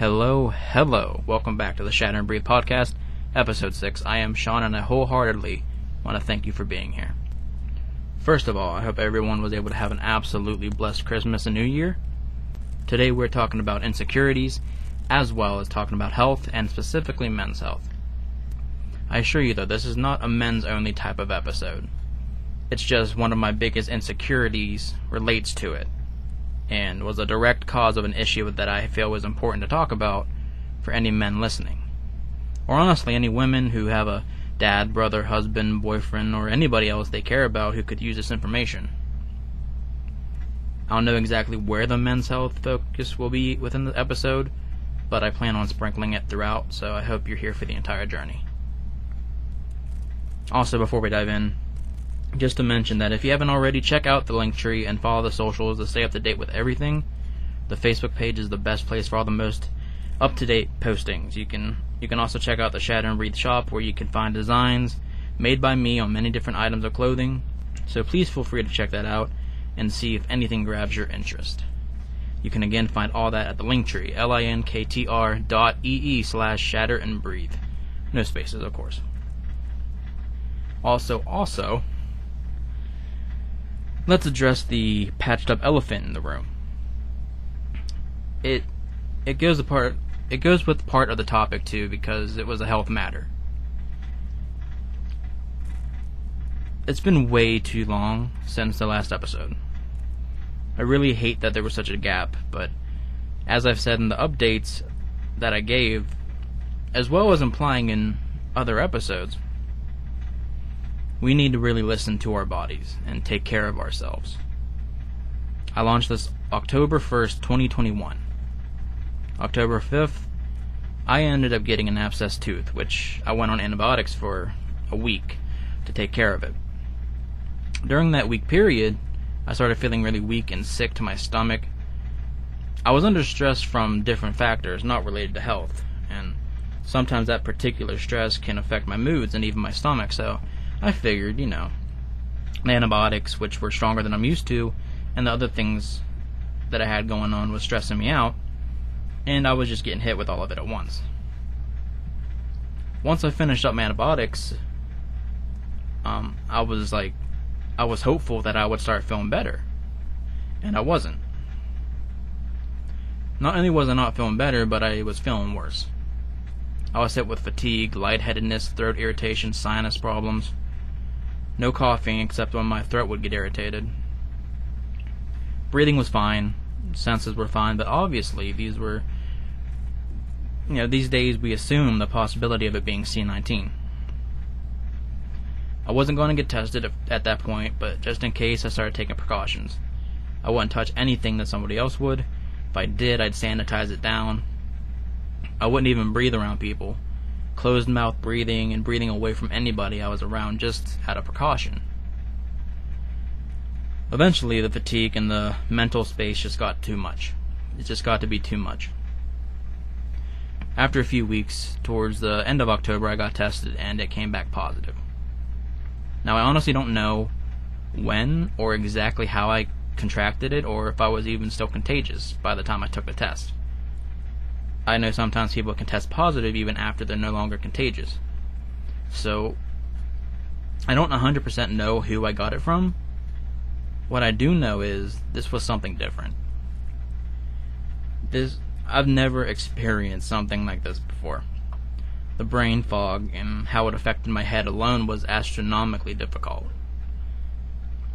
Hello, hello. Welcome back to the Shatter and Breathe podcast, episode 6. I am Sean and I wholeheartedly want to thank you for being here. First of all, I hope everyone was able to have an absolutely blessed Christmas and New Year. Today we're talking about insecurities, as well as talking about health, and specifically men's health. I assure you though, this is not a men's only type of episode. It's just one of my biggest insecurities relates to it and was a direct cause of an issue that I feel was important to talk about for any men listening. Or honestly, any women who have a dad, brother, husband, boyfriend, or anybody else they care about who could use this information. I don't know exactly where the men's health focus will be within the episode, but I plan on sprinkling it throughout, so I hope you're here for the entire journey. Also, before we dive in, just to mention that if you haven't already, check out the link tree and follow the socials to stay up to date with everything. The Facebook page is the best place for all the most up to date postings. You can you can also check out the Shatter and Breathe shop where you can find designs made by me on many different items of clothing. So please feel free to check that out and see if anything grabs your interest. You can again find all that at the link tree, L-I-N-K-T-R dot E-E slash shatter and breathe. No spaces, of course. Also, also, let's address the patched up elephant in the room. It it goes apart it goes with part of the topic too because it was a health matter. It's been way too long since the last episode. I really hate that there was such a gap, but as I've said in the updates that I gave, as well as implying in other episodes, we need to really listen to our bodies and take care of ourselves. I launched this October 1st, 2021. October 5th, I ended up getting an abscess tooth, which I went on antibiotics for a week to take care of it. During that week period, I started feeling really weak and sick to my stomach. I was under stress from different factors not related to health, and sometimes that particular stress can affect my moods and even my stomach, so I figured, you know, antibiotics, which were stronger than I'm used to, and the other things that I had going on was stressing me out, and I was just getting hit with all of it at once. Once I finished up my antibiotics, um, I was like, I was hopeful that I would start feeling better, and I wasn't. Not only was I not feeling better, but I was feeling worse. I was hit with fatigue, lightheadedness, throat irritation, sinus problems. No coughing except when my throat would get irritated. Breathing was fine, senses were fine, but obviously these were you know, these days we assume the possibility of it being C19. I wasn't going to get tested at that point, but just in case, I started taking precautions. I wouldn't touch anything that somebody else would. If I did, I'd sanitize it down. I wouldn't even breathe around people closed mouth breathing and breathing away from anybody I was around just out of precaution. Eventually, the fatigue and the mental space just got too much. It just got to be too much. After a few weeks, towards the end of October, I got tested and it came back positive. Now, I honestly don't know when or exactly how I contracted it or if I was even still contagious by the time I took the test. I know sometimes people can test positive even after they're no longer contagious. So, I don't 100% know who I got it from. What I do know is this was something different. This I've never experienced something like this before. The brain fog and how it affected my head alone was astronomically difficult.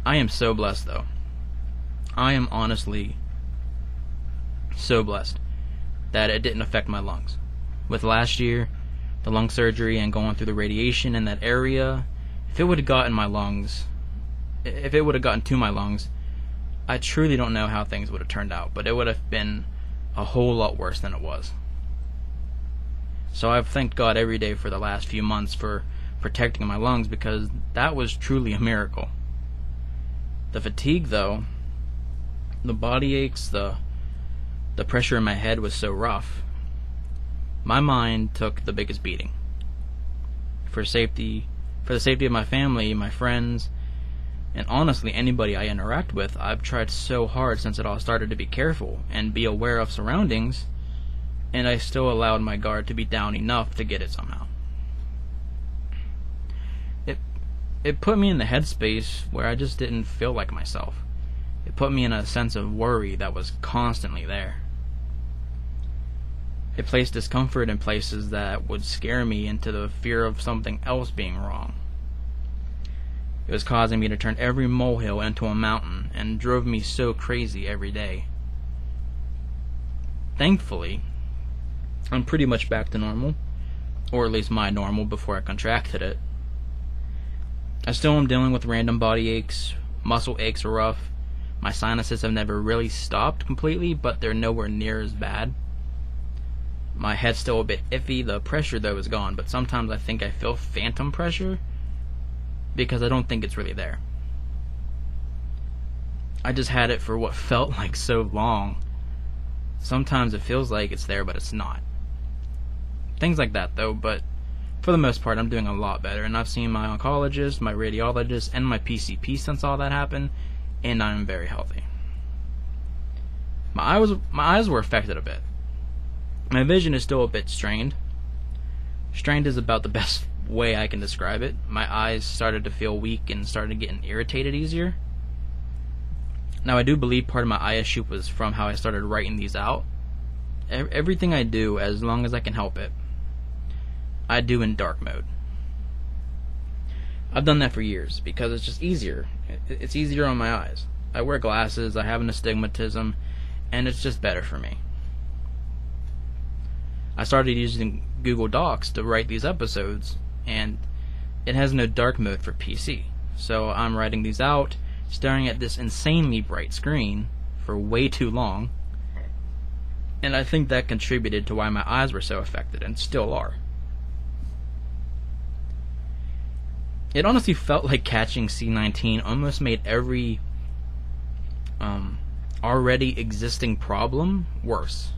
I am so blessed though. I am honestly so blessed that it didn't affect my lungs. With last year, the lung surgery and going through the radiation in that area, if it would have gotten my lungs, if it would have gotten to my lungs, I truly don't know how things would have turned out, but it would have been a whole lot worse than it was. So I've thanked God every day for the last few months for protecting my lungs because that was truly a miracle. The fatigue, though, the body aches, the the pressure in my head was so rough. My mind took the biggest beating. For safety, for the safety of my family, my friends, and honestly anybody I interact with, I've tried so hard since it all started to be careful and be aware of surroundings and I still allowed my guard to be down enough to get it somehow. It it put me in the headspace where I just didn't feel like myself. It put me in a sense of worry that was constantly there. It placed discomfort in places that would scare me into the fear of something else being wrong. It was causing me to turn every molehill into a mountain and drove me so crazy every day. Thankfully, I'm pretty much back to normal, or at least my normal before I contracted it. I still am dealing with random body aches, muscle aches are rough, my sinuses have never really stopped completely, but they're nowhere near as bad. My head's still a bit iffy, the pressure though is gone, but sometimes I think I feel phantom pressure because I don't think it's really there. I just had it for what felt like so long. Sometimes it feels like it's there, but it's not. Things like that, though, but for the most part, I'm doing a lot better, and I've seen my oncologist, my radiologist, and my PCP since all that happened, and I'm very healthy. My eyes, my eyes were affected a bit. My vision is still a bit strained. Strained is about the best way I can describe it. My eyes started to feel weak and started getting irritated easier. Now, I do believe part of my eye issue was from how I started writing these out. Everything I do, as long as I can help it, I do in dark mode. I've done that for years because it's just easier. It's easier on my eyes. I wear glasses, I have an astigmatism, and it's just better for me. I started using Google Docs to write these episodes, and it has no dark mode for PC. So I'm writing these out, staring at this insanely bright screen for way too long, and I think that contributed to why my eyes were so affected, and still are. It honestly felt like catching C19 almost made every um, already existing problem worse,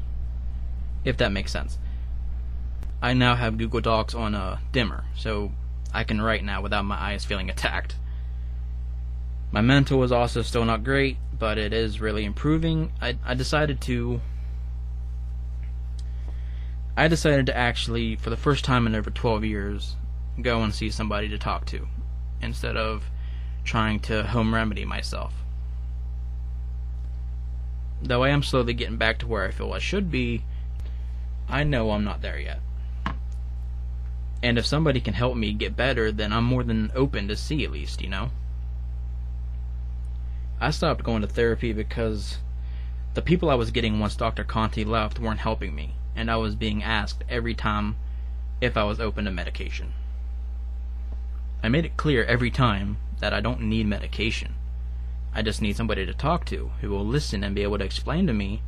if that makes sense. I now have Google Docs on a dimmer, so I can write now without my eyes feeling attacked. My mental is also still not great, but it is really improving. I, I decided to. I decided to actually, for the first time in over 12 years, go and see somebody to talk to, instead of trying to home remedy myself. Though I am slowly getting back to where I feel I should be, I know I'm not there yet. And if somebody can help me get better, then I'm more than open to see at least, you know? I stopped going to therapy because the people I was getting once Dr. Conti left weren't helping me, and I was being asked every time if I was open to medication. I made it clear every time that I don't need medication. I just need somebody to talk to who will listen and be able to explain to me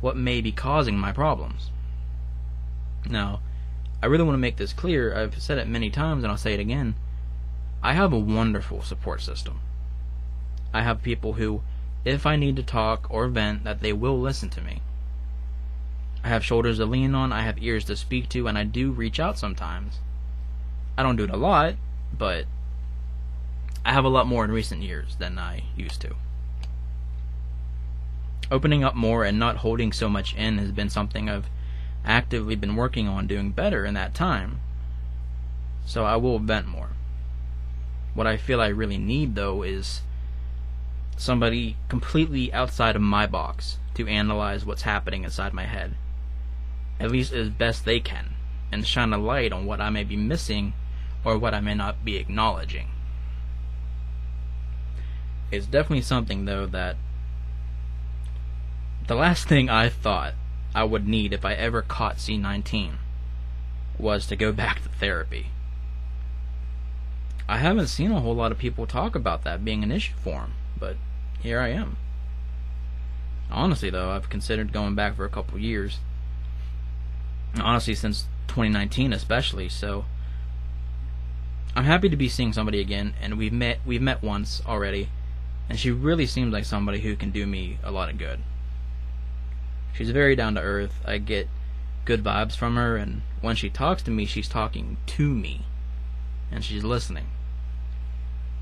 what may be causing my problems. Now, I really want to make this clear. I've said it many times and I'll say it again. I have a wonderful support system. I have people who, if I need to talk or vent, that they will listen to me. I have shoulders to lean on, I have ears to speak to, and I do reach out sometimes. I don't do it a lot, but I have a lot more in recent years than I used to. Opening up more and not holding so much in has been something I've actively been working on doing better in that time. So I will vent more. What I feel I really need, though, is somebody completely outside of my box to analyze what's happening inside my head, at least as best they can, and shine a light on what I may be missing or what I may not be acknowledging. It's definitely something, though, that the last thing I thought I would need if I ever caught C19 was to go back to therapy. I haven't seen a whole lot of people talk about that being an issue for them, but here I am. Honestly, though, I've considered going back for a couple years. Honestly, since 2019, especially. So I'm happy to be seeing somebody again, and we've met we've met once already, and she really seems like somebody who can do me a lot of good. She's very down to earth. I get good vibes from her, and when she talks to me, she's talking to me, and she's listening.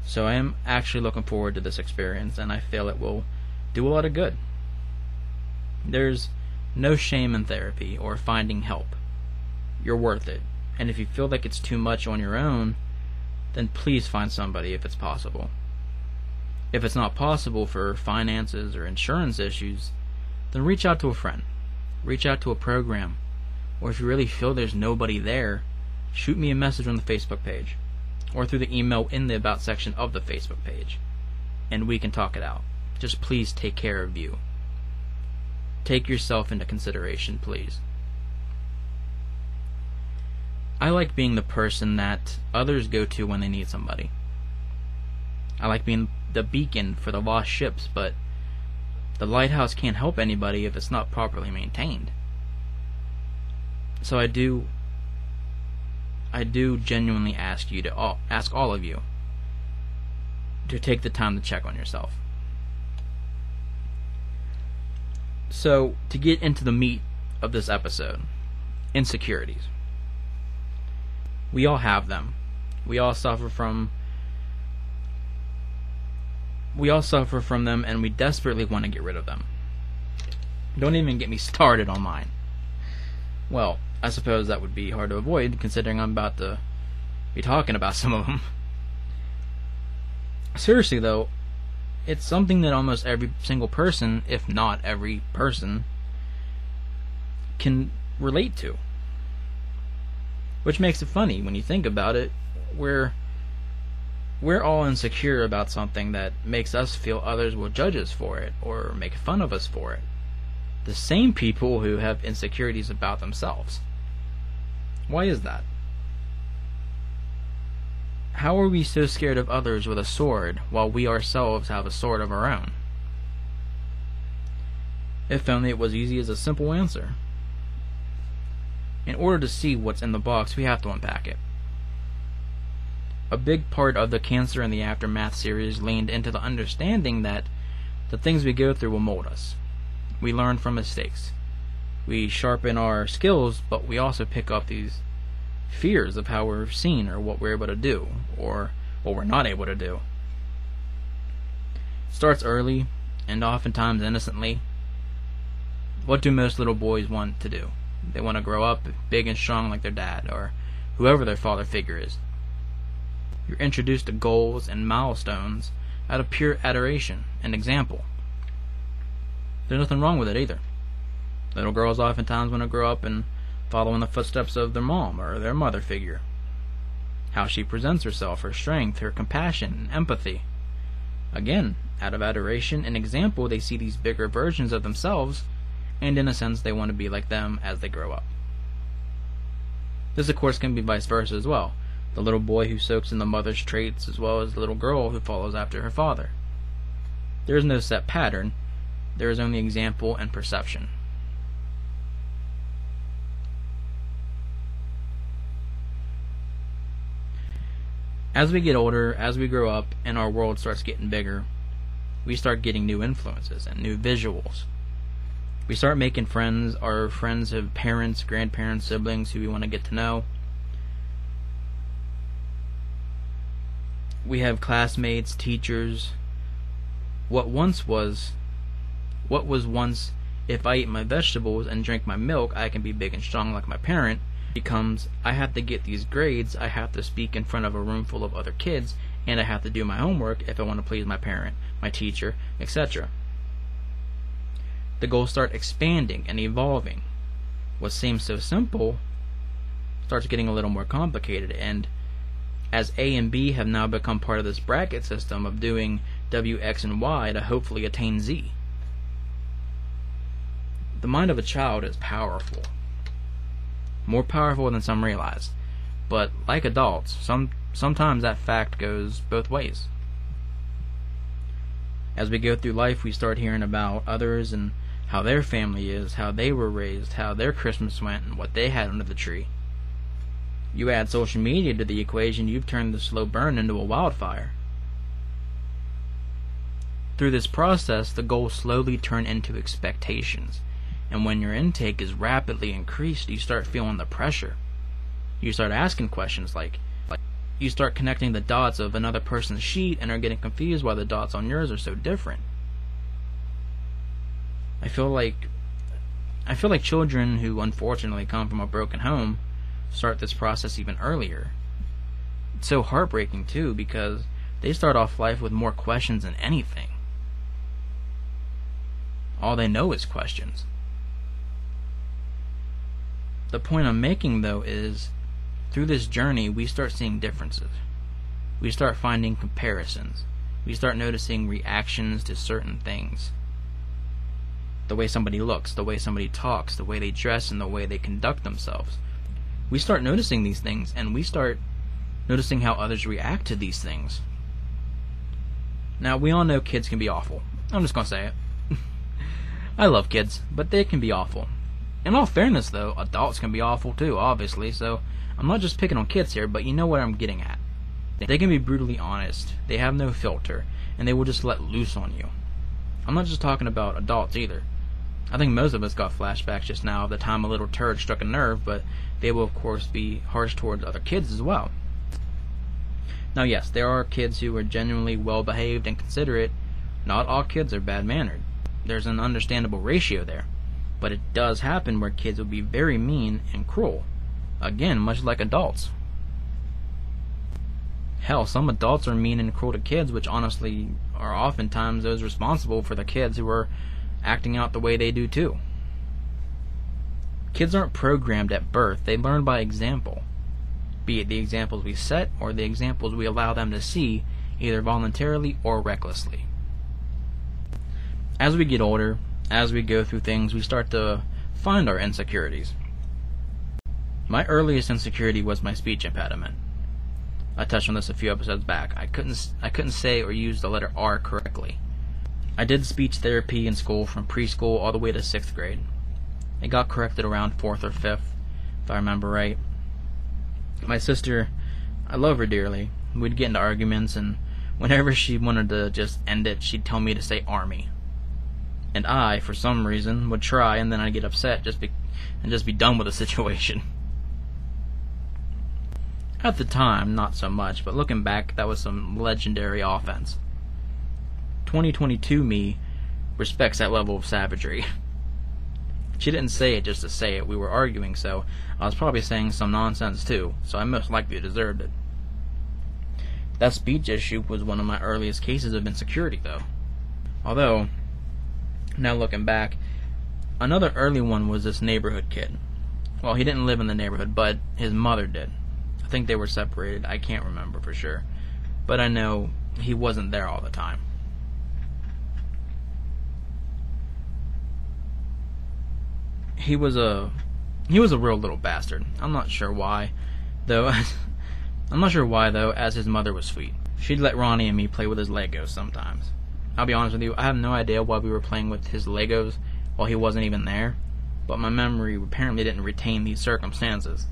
So I am actually looking forward to this experience, and I feel it will do a lot of good. There's No shame in therapy or finding help. You're worth it. And if you feel like it's too much on your own, then please find somebody if it's possible. If it's not possible for finances or insurance issues, then reach out to a friend. Reach out to a program. Or if you really feel there's nobody there, shoot me a message on the Facebook page or through the email in the About section of the Facebook page, and we can talk it out. Just please take care of you. Take yourself into consideration, please. I like being the person that others go to when they need somebody. I like being the beacon for the lost ships, but the lighthouse can't help anybody if it's not properly maintained. So I do I do genuinely ask you to all, ask all of you to take the time to check on yourself. So, to get into the meat of this episode, insecurities. We all have them. We all suffer from we all suffer from them and we desperately want to get rid of them. Don't even get me started on mine. Well, I suppose that would be hard to avoid considering I'm about to be talking about some of them. Seriously though, it's something that almost every single person, if not every person, can relate to. Which makes it funny when you think about it. We're we're all insecure about something that makes us feel others will judge us for it or make fun of us for it. The same people who have insecurities about themselves. Why is that? How are we so scared of others with a sword while we ourselves have a sword of our own? If only it was easy as a simple answer. In order to see what's in the box, we have to unpack it. A big part of the Cancer and the Aftermath series leaned into the understanding that the things we go through will mold us. We learn from mistakes. We sharpen our skills, but we also pick up these fears of how we're seen or what we're able to do or what we're not able to do. It starts early and oftentimes innocently. What do most little boys want to do? They want to grow up big and strong like their dad or whoever their father figure is. You're introduced to goals and milestones out of pure adoration and example. There's nothing wrong with it either. Little girls oftentimes want to grow up and follow in the footsteps of their mom or their mother figure. How she presents herself, her strength, her compassion, and empathy. Again, out of adoration and example, they see these bigger versions of themselves, and in a sense, they want to be like them as they grow up. This, of course, can be vice versa as well. The little boy who soaks in the mother's traits as well as the little girl who follows after her father. There is no set pattern, there is only example and perception. As we get older, as we grow up, and our world starts getting bigger, we start getting new influences and new visuals. We start making friends. Our friends have parents, grandparents, siblings who we want to get to know. We have classmates, teachers. What once was, what was once, if I eat my vegetables and drink my milk, I can be big and strong like my parent becomes I have to get these grades, I have to speak in front of a room full of other kids, and I have to do my homework if I want to please my parent, my teacher, etc. The goals start expanding and evolving. What seems so simple starts getting a little more complicated, and as A and B have now become part of this bracket system of doing W, X, and Y to hopefully attain Z. The mind of a child is powerful more powerful than some realize. But like adults, some sometimes that fact goes both ways. As we go through life, we start hearing about others and how their family is, how they were raised, how their Christmas went, and what they had under the tree. You add social media to the equation, you've turned the slow burn into a wildfire. Through this process, the goals slowly turn into expectations and when your intake is rapidly increased, you start feeling the pressure. You start asking questions like, like you start connecting the dots of another person's sheet and are getting confused why the dots on yours are so different. I feel like I feel like children who unfortunately come from a broken home start this process even earlier. It's so heartbreaking, too, because they start off life with more questions than anything. All they know is questions. The point I'm making, though, is through this journey, we start seeing differences. We start finding comparisons. We start noticing reactions to certain things. The way somebody looks, the way somebody talks, the way they dress, and the way they conduct themselves. We start noticing these things, and we start noticing how others react to these things. Now, we all know kids can be awful. I'm just going to say it. I love kids, but they can be awful. In all fairness, though, adults can be awful too, obviously, so I'm not just picking on kids here, but you know what I'm getting at. They can be brutally honest, they have no filter, and they will just let loose on you. I'm not just talking about adults either. I think most of us got flashbacks just now of the time a little turd struck a nerve, but they will, of course, be harsh towards other kids as well. Now, yes, there are kids who are genuinely well behaved and considerate. Not all kids are bad mannered. There's an understandable ratio there. But it does happen where kids will be very mean and cruel. Again, much like adults. Hell, some adults are mean and cruel to kids, which honestly are oftentimes those responsible for the kids who are acting out the way they do too. Kids aren't programmed at birth, they learn by example. Be it the examples we set or the examples we allow them to see, either voluntarily or recklessly. As we get older, as we go through things, we start to find our insecurities. My earliest insecurity was my speech impediment. I touched on this a few episodes back. I couldn't I couldn't say or use the letter R correctly. I did speech therapy in school from preschool all the way to 6th grade. It got corrected around 4th or 5th, if I remember right. My sister, I love her dearly. We'd get into arguments and whenever she wanted to just end it, she'd tell me to say army and I, for some reason, would try, and then I'd get upset just be and just be done with the situation. At the time, not so much, but looking back, that was some legendary offense. 2022 me respects that level of savagery. She didn't say it just to say it, we were arguing, so I was probably saying some nonsense too, so I most likely deserved it. That speech issue was one of my earliest cases of insecurity, though. Although, now looking back, another early one was this neighborhood kid. Well, he didn't live in the neighborhood, but his mother did. I think they were separated. I can't remember for sure. But I know he wasn't there all the time. He was a he was a real little bastard. I'm not sure why, though. I'm not sure why though, as his mother was sweet. She'd let Ronnie and me play with his Legos sometimes. I'll be honest with you, I have no idea why we were playing with his Legos while he wasn't even there, but my memory apparently didn't retain these circumstances.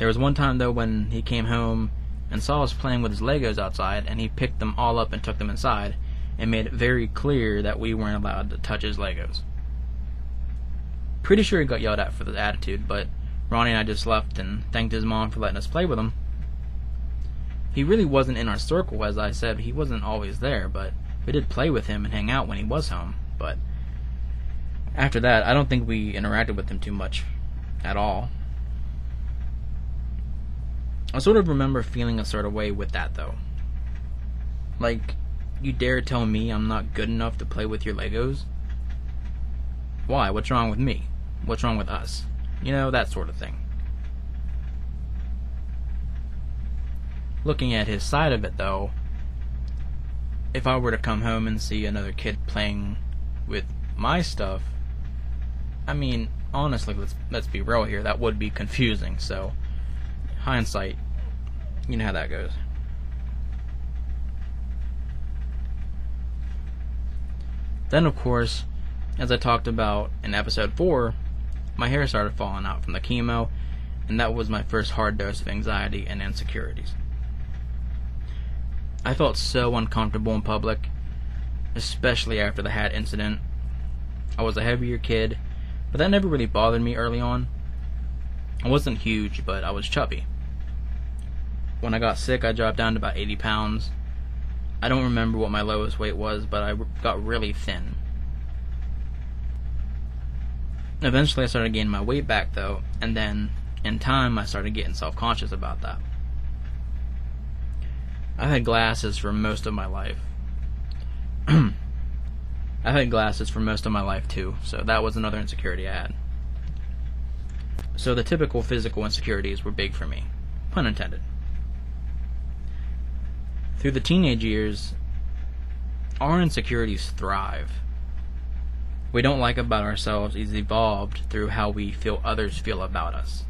There was one time, though, when he came home and saw us playing with his Legos outside, and he picked them all up and took them inside, and made it very clear that we weren't allowed to touch his Legos. Pretty sure he got yelled at for the attitude, but Ronnie and I just left and thanked his mom for letting us play with him. He really wasn't in our circle, as I said. He wasn't always there, but we did play with him and hang out when he was home. But after that, I don't think we interacted with him too much at all. I sort of remember feeling a sort of way with that, though. Like, you dare tell me I'm not good enough to play with your Legos? Why? What's wrong with me? What's wrong with us? You know, that sort of thing. looking at his side of it though, if I were to come home and see another kid playing with my stuff, I mean, honestly, let's let's be real here. That would be confusing. So, hindsight, you know how that goes. Then, of course, as I talked about in episode four, my hair started falling out from the chemo, and that was my first hard dose of anxiety and insecurities. I felt so uncomfortable in public, especially after the hat incident. I was a heavier kid, but that never really bothered me early on. I wasn't huge, but I was chubby. When I got sick, I dropped down to about 80 pounds. I don't remember what my lowest weight was, but I got really thin. Eventually, I started gaining my weight back, though, and then in time, I started getting self conscious about that. I've had glasses for most of my life. I've had glasses for most of my life, too, so that was another insecurity I had. So the typical physical insecurities were big for me. Pun intended. Through the teenage years, our insecurities thrive. We don't like about ourselves is evolved through how we feel others feel about us.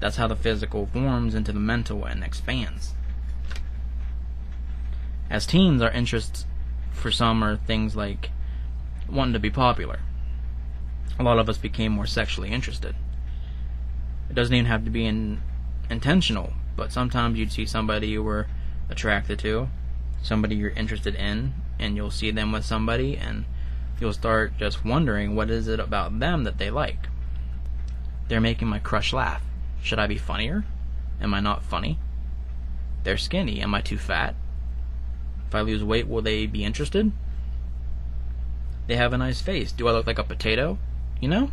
That's how the physical forms into the mental and expands. As teens, our interests for some are things like wanting to be popular. A lot of us became more sexually interested. It doesn't even have to be in, intentional, but sometimes you'd see somebody you were attracted to, somebody you're interested in, and you'll see them with somebody and you'll start just wondering what is it about them that they like. They're making my crush laugh. Should I be funnier? Am I not funny? They're skinny. Am I too fat? If I lose weight, will they be interested? They have a nice face. Do I look like a potato? You know?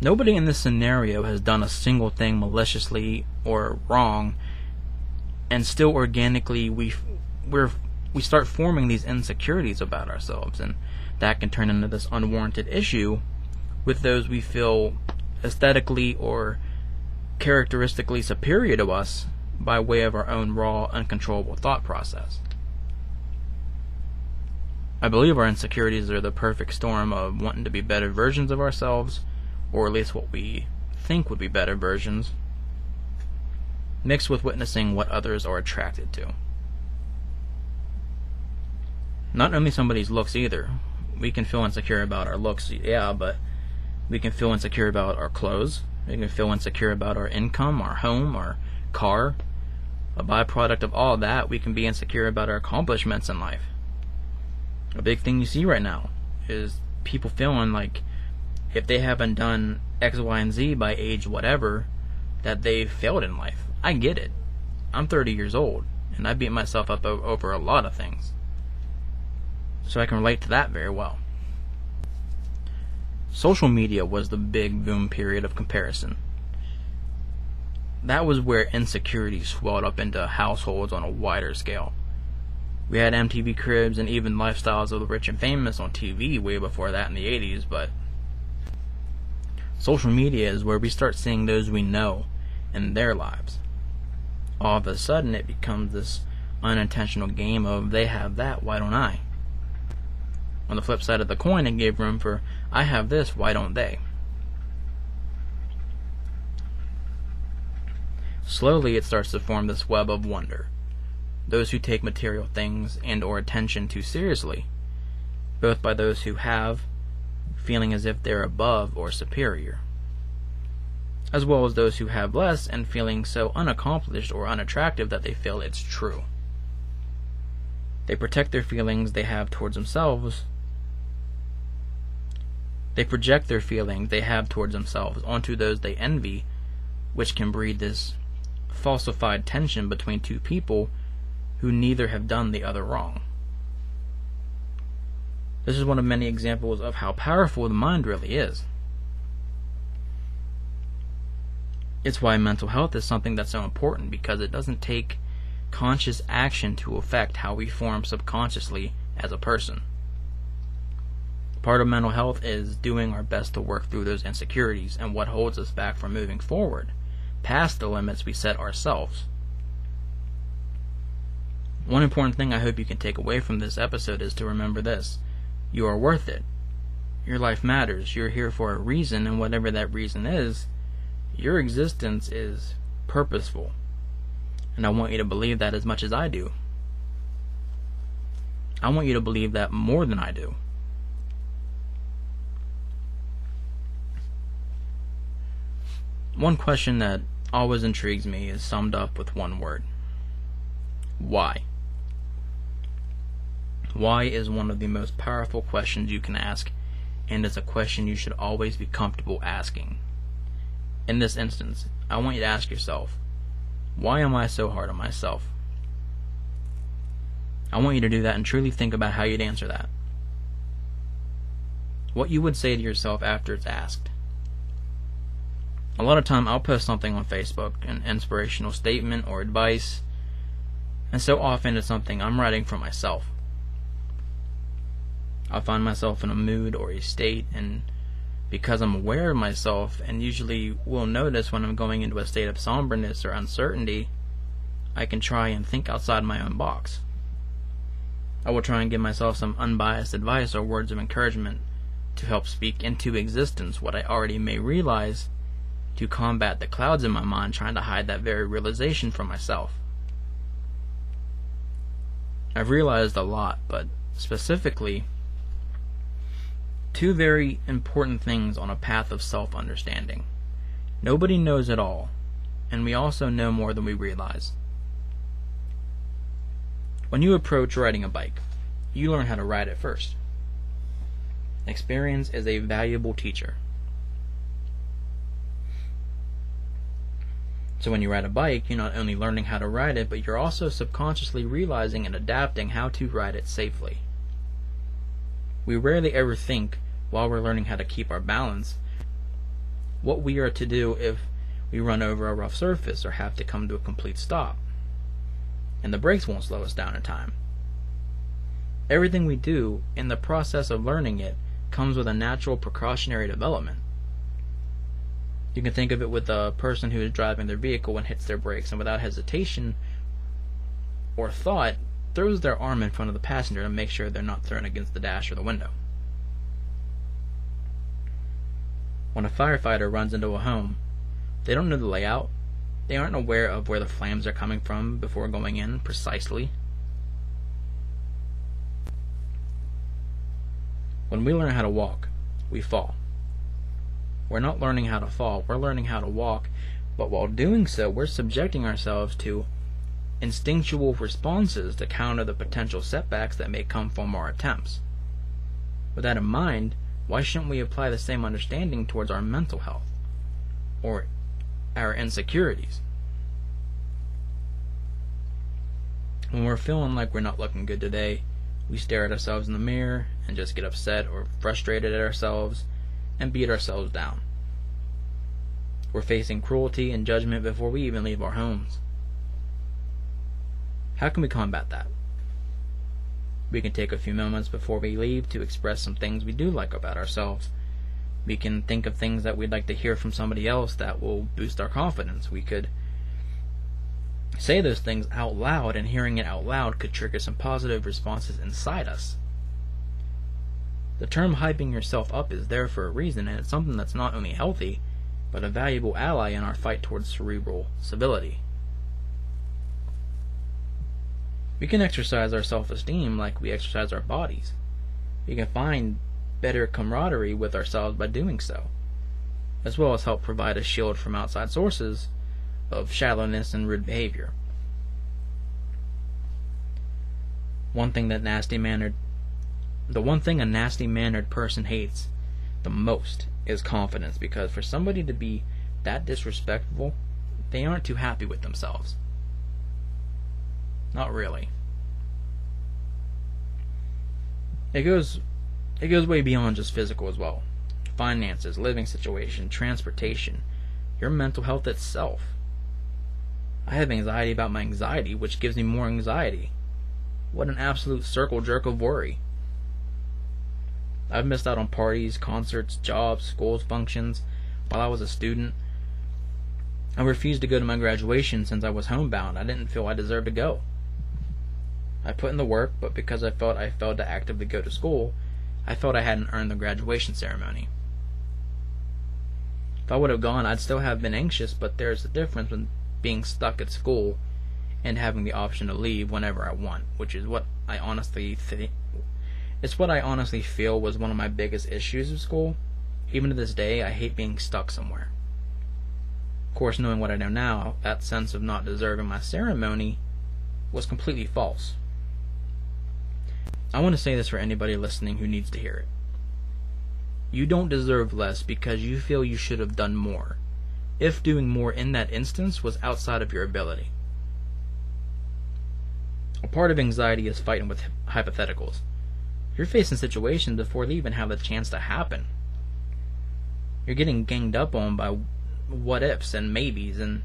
Nobody in this scenario has done a single thing maliciously or wrong, and still organically we we're we start forming these insecurities about ourselves, and that can turn into this unwarranted issue with those we feel aesthetically or characteristically superior to us by way of our own raw, uncontrollable thought process. I believe our insecurities are the perfect storm of wanting to be better versions of ourselves, or at least what we think would be better versions, mixed with witnessing what others are attracted to. Not only somebody's looks either. We can feel insecure about our looks, yeah, but we can feel insecure about our clothes, we can feel insecure about our income, our home, our car. A byproduct of all that, we can be insecure about our accomplishments in life. A big thing you see right now is people feeling like if they haven't done X, Y, and Z by age whatever, that they've failed in life. I get it. I'm 30 years old, and I beat myself up over a lot of things. So I can relate to that very well. Social media was the big boom period of comparison. That was where insecurity swelled up into households on a wider scale. We had MTV Cribs and even Lifestyles of the Rich and Famous on TV way before that in the 80s, but social media is where we start seeing those we know in their lives. All of a sudden, it becomes this unintentional game of they have that, why don't I? On the flip side of the coin, it gave room for I have this, why don't they? Slowly, it starts to form this web of wonder. Those who take material things and or attention too seriously, both by those who have, feeling as if they're above or superior, as well as those who have less and feeling so unaccomplished or unattractive that they feel it's true. They protect their feelings they have towards themselves they project their feelings they have towards themselves onto those they envy, which can breed this falsified tension between two people who neither have done the other wrong. This is one of many examples of how powerful the mind really is. It's why mental health is something that's so important because it doesn't take conscious action to affect how we form subconsciously as a person. Part of mental health is doing our best to work through those insecurities and what holds us back from moving forward, past the limits we set ourselves. One important thing I hope you can take away from this episode is to remember this you are worth it. Your life matters. You're here for a reason, and whatever that reason is, your existence is purposeful. And I want you to believe that as much as I do. I want you to believe that more than I do. One question that always intrigues me is summed up with one word Why? Why is one of the most powerful questions you can ask, and it's a question you should always be comfortable asking. In this instance, I want you to ask yourself Why am I so hard on myself? I want you to do that and truly think about how you'd answer that. what you would say to yourself after it's asked. A lot of time I'll post something on Facebook, an inspirational statement or advice, and so often it's something I'm writing for myself. I'll find myself in a mood or a state, and because I'm aware of myself and usually will notice when I'm going into a state of somberness or uncertainty, I can try and think outside my own box. I will try and give myself some unbiased advice or words of encouragement to help speak into existence what I already may realize to combat the clouds in my mind trying to hide that very realization from myself. I've realized a lot, but specifically, two very important things on a path of self understanding. Nobody knows it all, and we also know more than we realize. When you approach riding a bike, you learn how to ride it first. Experience is a valuable teacher. So when you ride a bike, you're not only learning how to ride it, but you're also subconsciously realizing and adapting how to ride it safely. We rarely ever think, while we're learning how to keep our balance, what we are to do if we run over a rough surface or have to come to a complete stop. And the brakes won't slow us down in time. Everything we do in the process of learning it comes with a natural precautionary development. You can think of it with a person who is driving their vehicle and hits their brakes and without hesitation or thought throws their arm in front of the passenger to make sure they're not thrown against the dash or the window. When a firefighter runs into a home, they don't know the layout. They aren't aware of where the flames are coming from before going in precisely. When we learn how to walk, we fall. We're not learning how to fall, we're learning how to walk, but while doing so, we're subjecting ourselves to instinctual responses to counter the potential setbacks that may come from our attempts. With that in mind, why shouldn't we apply the same understanding towards our mental health or our insecurities? When we're feeling like we're not looking good today, we stare at ourselves in the mirror and just get upset or frustrated at ourselves and beat ourselves down. We're facing cruelty and judgment before we even leave our homes. How can we combat that? We can take a few moments before we leave to express some things we do like about ourselves. We can think of things that we'd like to hear from somebody else that will boost our confidence. We could say those things out loud, and hearing it out loud could trigger some positive responses inside us. The term hyping yourself up is there for a reason, and it's something that's not only healthy, but a valuable ally in our fight towards cerebral civility. We can exercise our self esteem like we exercise our bodies. We can find better camaraderie with ourselves by doing so, as well as help provide a shield from outside sources of shallowness and rude behavior. One thing that nasty mannered the one thing a nasty mannered person hates the most is confidence because for somebody to be that disrespectful, they aren't too happy with themselves. Not really. It goes it goes way beyond just physical as well. Finances, living situation, transportation, your mental health itself. I have anxiety about my anxiety, which gives me more anxiety. What an absolute circle jerk of worry. I've missed out on parties, concerts, jobs, schools, functions while I was a student. I refused to go to my graduation since I was homebound. I didn't feel I deserved to go. I put in the work, but because I felt I failed to actively go to school, I felt I hadn't earned the graduation ceremony. If I would have gone, I'd still have been anxious, but there's a difference in being stuck at school and having the option to leave whenever I want, which is what I honestly think it's what I honestly feel was one of my biggest issues with school. Even to this day, I hate being stuck somewhere. Of course, knowing what I know now, that sense of not deserving my ceremony was completely false. I want to say this for anybody listening who needs to hear it. You don't deserve less because you feel you should have done more, if doing more in that instance was outside of your ability. A part of anxiety is fighting with hypotheticals You're facing situations before they even have a chance to happen. You're getting ganged up on by what ifs and maybes, and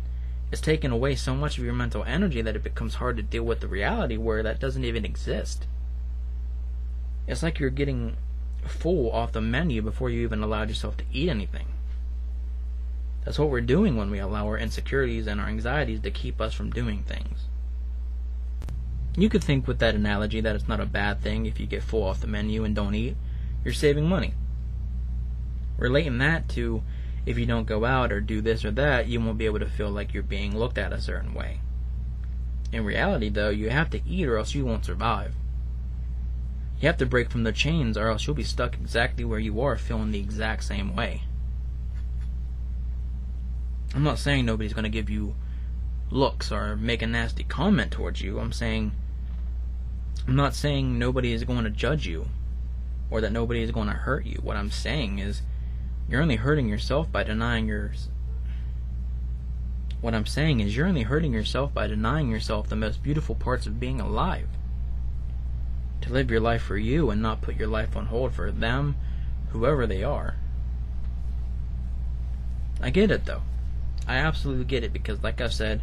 it's taken away so much of your mental energy that it becomes hard to deal with the reality where that doesn't even exist. It's like you're getting full off the menu before you even allowed yourself to eat anything. That's what we're doing when we allow our insecurities and our anxieties to keep us from doing things. You could think with that analogy that it's not a bad thing if you get full off the menu and don't eat. You're saving money. Relating that to if you don't go out or do this or that, you won't be able to feel like you're being looked at a certain way. In reality, though, you have to eat or else you won't survive. You have to break from the chains or else you'll be stuck exactly where you are feeling the exact same way. I'm not saying nobody's going to give you looks or make a nasty comment towards you. I'm saying I'm not saying nobody is going to judge you or that nobody is going to hurt you. What I'm saying is you're only hurting yourself by denying your. What I'm saying is you're only hurting yourself by denying yourself the most beautiful parts of being alive. To live your life for you and not put your life on hold for them, whoever they are. I get it though. I absolutely get it because, like I said,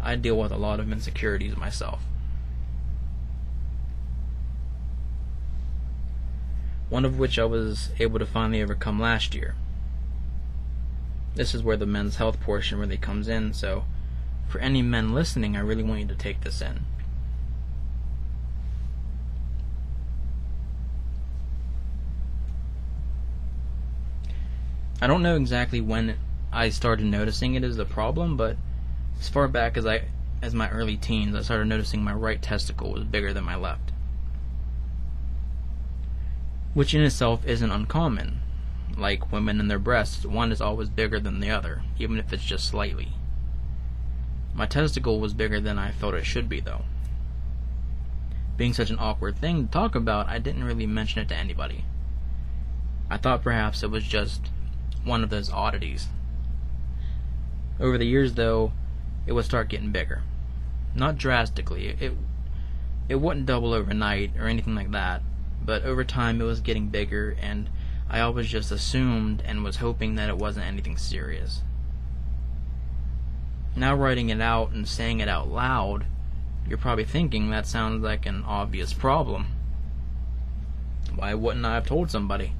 I deal with a lot of insecurities myself. One of which I was able to finally overcome last year. This is where the men's health portion really comes in, so for any men listening, I really want you to take this in. I don't know exactly when I started noticing it as a problem, but as far back as I as my early teens, I started noticing my right testicle was bigger than my left which in itself isn't uncommon. Like women and their breasts, one is always bigger than the other, even if it's just slightly. My testicle was bigger than I felt it should be, though. Being such an awkward thing to talk about, I didn't really mention it to anybody. I thought perhaps it was just one of those oddities. Over the years, though, it would start getting bigger. Not drastically. It it wouldn't double overnight or anything like that, but over time it was getting bigger, and I always just assumed and was hoping that it wasn't anything serious. Now, writing it out and saying it out loud, you're probably thinking that sounds like an obvious problem. Why wouldn't I have told somebody?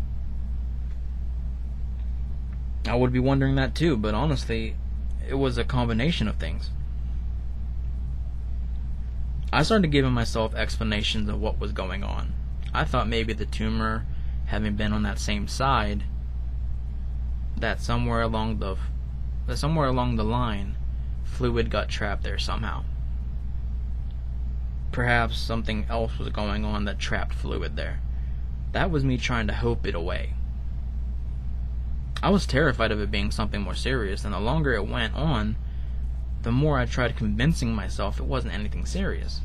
I would be wondering that too, but honestly, it was a combination of things. I started giving myself explanations of what was going on. I thought maybe the tumor, having been on that same side, that somewhere along the that somewhere along the line, fluid got trapped there somehow. Perhaps something else was going on that trapped fluid there. That was me trying to hope it away. I was terrified of it being something more serious, and the longer it went on, the more I tried convincing myself it wasn't anything serious.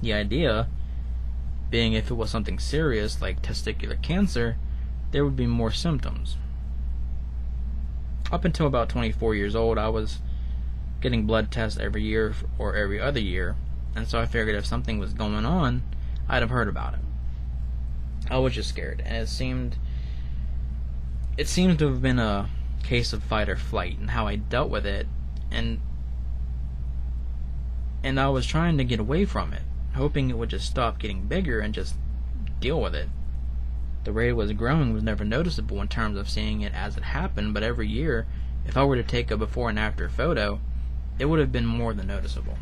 The idea being if it was something serious like testicular cancer, there would be more symptoms. Up until about 24 years old, I was getting blood tests every year or every other year, and so I figured if something was going on, I'd have heard about it. I was just scared, and it seemed it seemed to have been a case of fight or flight and how I dealt with it and and I was trying to get away from it hoping it would just stop getting bigger and just deal with it. The rate it was growing was never noticeable in terms of seeing it as it happened, but every year, if I were to take a before and after photo, it would have been more than noticeable.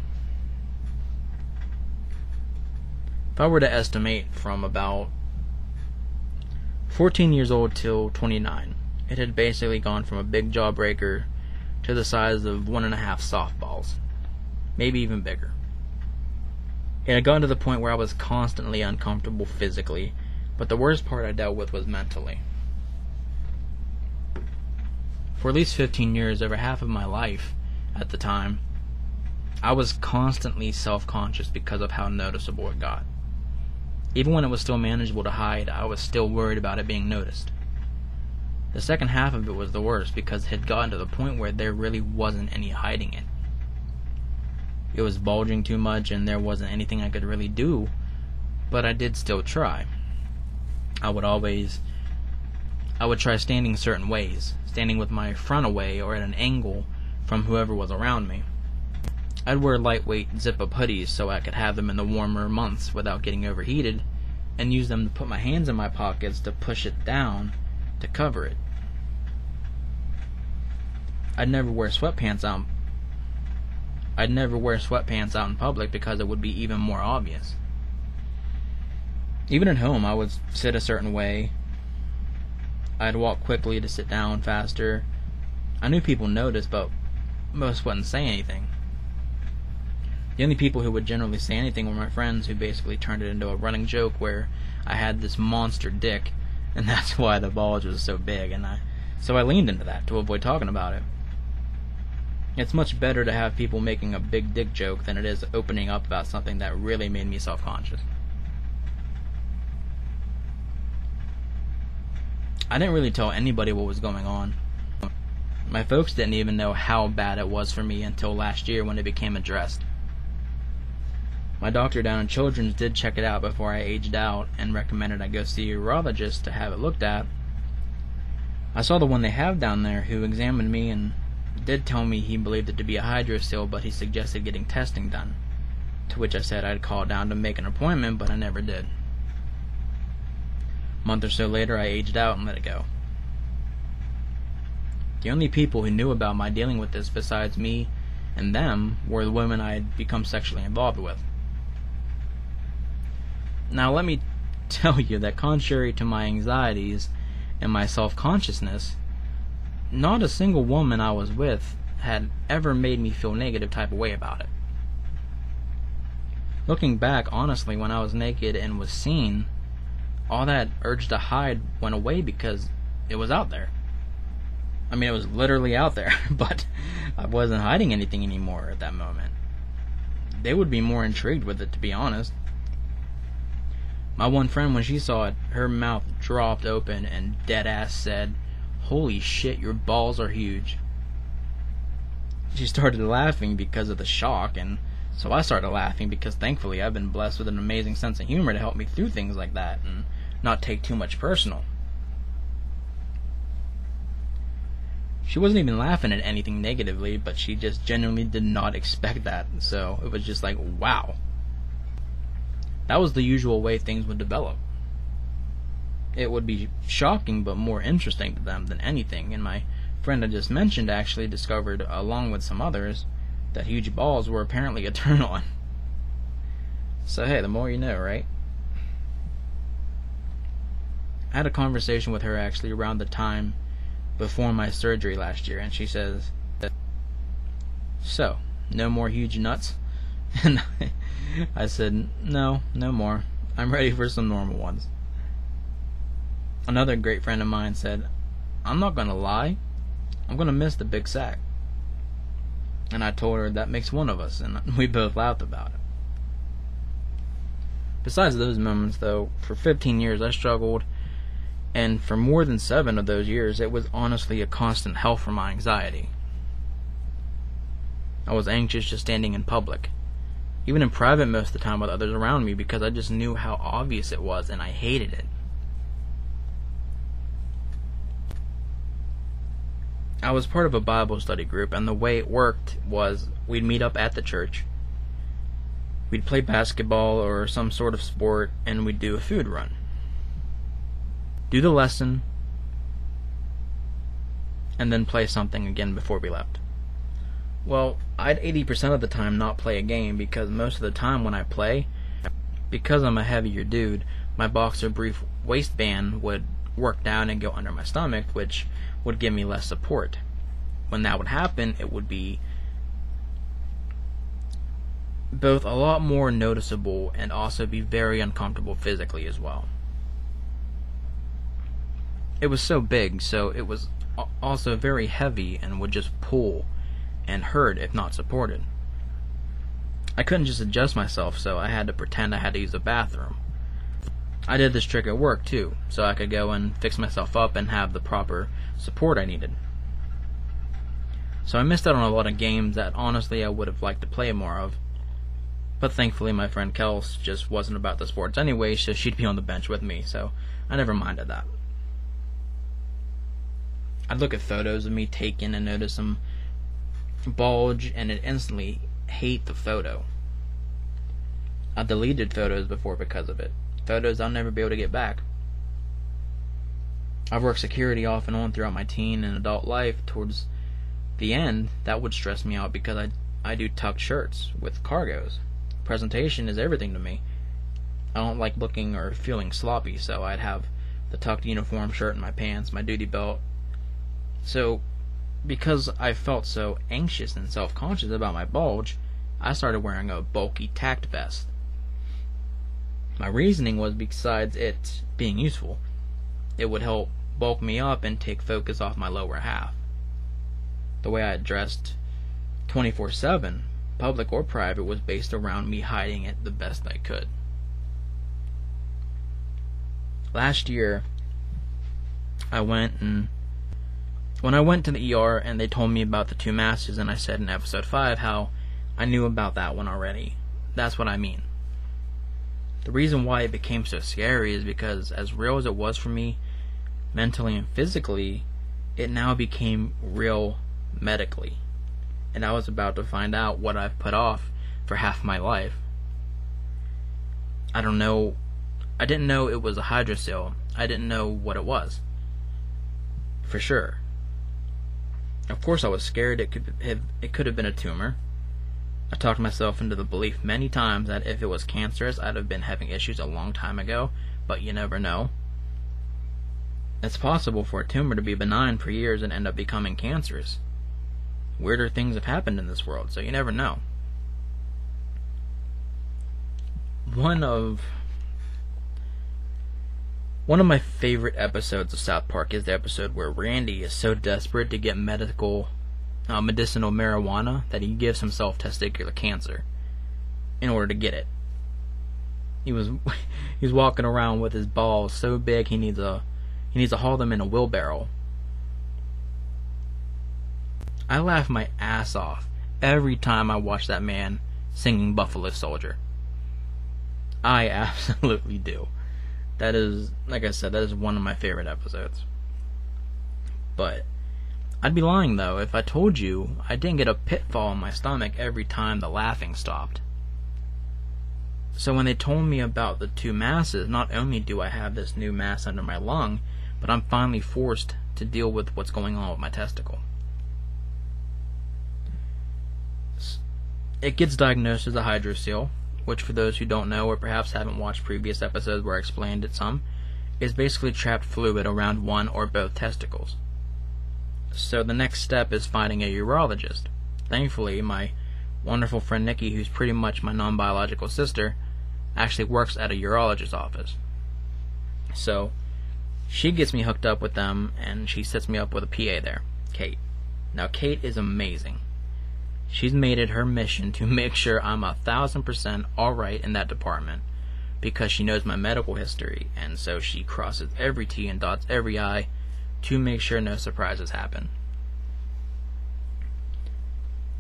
If I were to estimate from about 14 years old till 29, it had basically gone from a big jawbreaker to the size of one and a half softballs, maybe even bigger. It had gotten to the point where I was constantly uncomfortable physically, but the worst part I dealt with was mentally. For at least 15 years, over half of my life at the time, I was constantly self conscious because of how noticeable it got. Even when it was still manageable to hide, I was still worried about it being noticed. The second half of it was the worst because it had gotten to the point where there really wasn't any hiding it it was bulging too much and there wasn't anything I could really do but I did still try. I would always I would try standing certain ways, standing with my front away or at an angle from whoever was around me. I'd wear lightweight zip-up hoodies so I could have them in the warmer months without getting overheated, and use them to put my hands in my pockets to push it down to cover it. I'd never wear sweatpants out. I'd never wear sweatpants out in public because it would be even more obvious. Even at home, I would sit a certain way. I'd walk quickly to sit down faster. I knew people noticed, but most wouldn't say anything. The only people who would generally say anything were my friends, who basically turned it into a running joke where I had this monster dick, and that's why the bulge was so big, and I so I leaned into that to avoid talking about it. It's much better to have people making a big dick joke than it is opening up about something that really made me self-conscious. I didn't really tell anybody what was going on. My folks didn't even know how bad it was for me until last year when it became addressed. My doctor down in Children's did check it out before I aged out and recommended I go see a urologist to have it looked at. I saw the one they have down there who examined me and did tell me he believed it to be a hydrocele, but he suggested getting testing done. To which I said I'd call down to make an appointment, but I never did. A month or so later, I aged out and let it go. The only people who knew about my dealing with this besides me and them were the women I had become sexually involved with. Now, let me tell you that contrary to my anxieties and my self consciousness, not a single woman I was with had ever made me feel negative type of way about it. Looking back, honestly, when I was naked and was seen, all that urge to hide went away because it was out there. I mean, it was literally out there, but I wasn't hiding anything anymore at that moment. They would be more intrigued with it, to be honest. My one friend, when she saw it, her mouth dropped open and dead ass said, Holy shit, your balls are huge. She started laughing because of the shock, and so I started laughing because thankfully I've been blessed with an amazing sense of humor to help me through things like that and not take too much personal. She wasn't even laughing at anything negatively, but she just genuinely did not expect that, so it was just like, wow. That was the usual way things would develop. It would be shocking but more interesting to them than anything, and my friend I just mentioned actually discovered, along with some others, that huge balls were apparently a turn on. So hey, the more you know, right? I had a conversation with her actually around the time before my surgery last year, and she says, So, no more huge nuts? And I said, No, no more. I'm ready for some normal ones. Another great friend of mine said, I'm not going to lie. I'm going to miss the big sack. And I told her that makes one of us, and we both laughed about it. Besides those moments, though, for 15 years I struggled, and for more than seven of those years, it was honestly a constant hell for my anxiety. I was anxious just standing in public, even in private most of the time with others around me because I just knew how obvious it was and I hated it. I was part of a Bible study group, and the way it worked was we'd meet up at the church. We'd play basketball or some sort of sport, and we'd do a food run. Do the lesson, and then play something again before we left. Well, I'd 80% of the time not play a game because most of the time when I play, because I'm a heavier dude, my boxer brief waistband would work down and go under my stomach, which would give me less support. When that would happen, it would be both a lot more noticeable and also be very uncomfortable physically as well. It was so big, so it was also very heavy and would just pull and hurt if not supported. I couldn't just adjust myself, so I had to pretend I had to use the bathroom. I did this trick at work too, so I could go and fix myself up and have the proper support I needed. So I missed out on a lot of games that honestly I would have liked to play more of. But thankfully, my friend Kels just wasn't about the sports anyway, so she'd be on the bench with me, so I never minded that. I'd look at photos of me taken and notice some bulge, and it instantly hate the photo. I deleted photos before because of it. Photos I'll never be able to get back. I've worked security off and on throughout my teen and adult life. Towards the end, that would stress me out because I I do tucked shirts with cargos. Presentation is everything to me. I don't like looking or feeling sloppy, so I'd have the tucked uniform shirt in my pants, my duty belt. So, because I felt so anxious and self conscious about my bulge, I started wearing a bulky tac vest. My reasoning was besides it being useful, it would help bulk me up and take focus off my lower half. The way I dressed 24 7, public or private, was based around me hiding it the best I could. Last year, I went and when I went to the ER and they told me about the two masses, and I said in episode 5 how I knew about that one already. That's what I mean. The reason why it became so scary is because, as real as it was for me, mentally and physically, it now became real medically. And I was about to find out what I've put off for half my life. I don't know. I didn't know it was a hydrocele. I didn't know what it was. For sure. Of course, I was scared it could have, it could have been a tumor. I talked myself into the belief many times that if it was cancerous, I'd have been having issues a long time ago, but you never know. It's possible for a tumor to be benign for years and end up becoming cancerous. Weirder things have happened in this world, so you never know. One of one of my favorite episodes of South Park is the episode where Randy is so desperate to get medical uh, medicinal marijuana that he gives himself testicular cancer in order to get it. He was he's walking around with his balls so big he needs a he needs to haul them in a wheelbarrow. I laugh my ass off every time I watch that man singing Buffalo Soldier. I absolutely do. That is, like I said, that is one of my favorite episodes. But I'd be lying, though, if I told you I didn't get a pitfall in my stomach every time the laughing stopped. So when they told me about the two masses, not only do I have this new mass under my lung, but I'm finally forced to deal with what's going on with my testicle. It gets diagnosed as a hydrocele, which for those who don't know or perhaps haven't watched previous episodes where I explained it some, is basically trapped fluid around one or both testicles. So the next step is finding a urologist. Thankfully, my wonderful friend Nikki, who's pretty much my non biological sister, actually works at a urologist's office. So she gets me hooked up with them and she sets me up with a PA there, Kate. Now, Kate is amazing. She's made it her mission to make sure I'm a thousand percent alright in that department because she knows my medical history, and so she crosses every T and dots every I to make sure no surprises happen.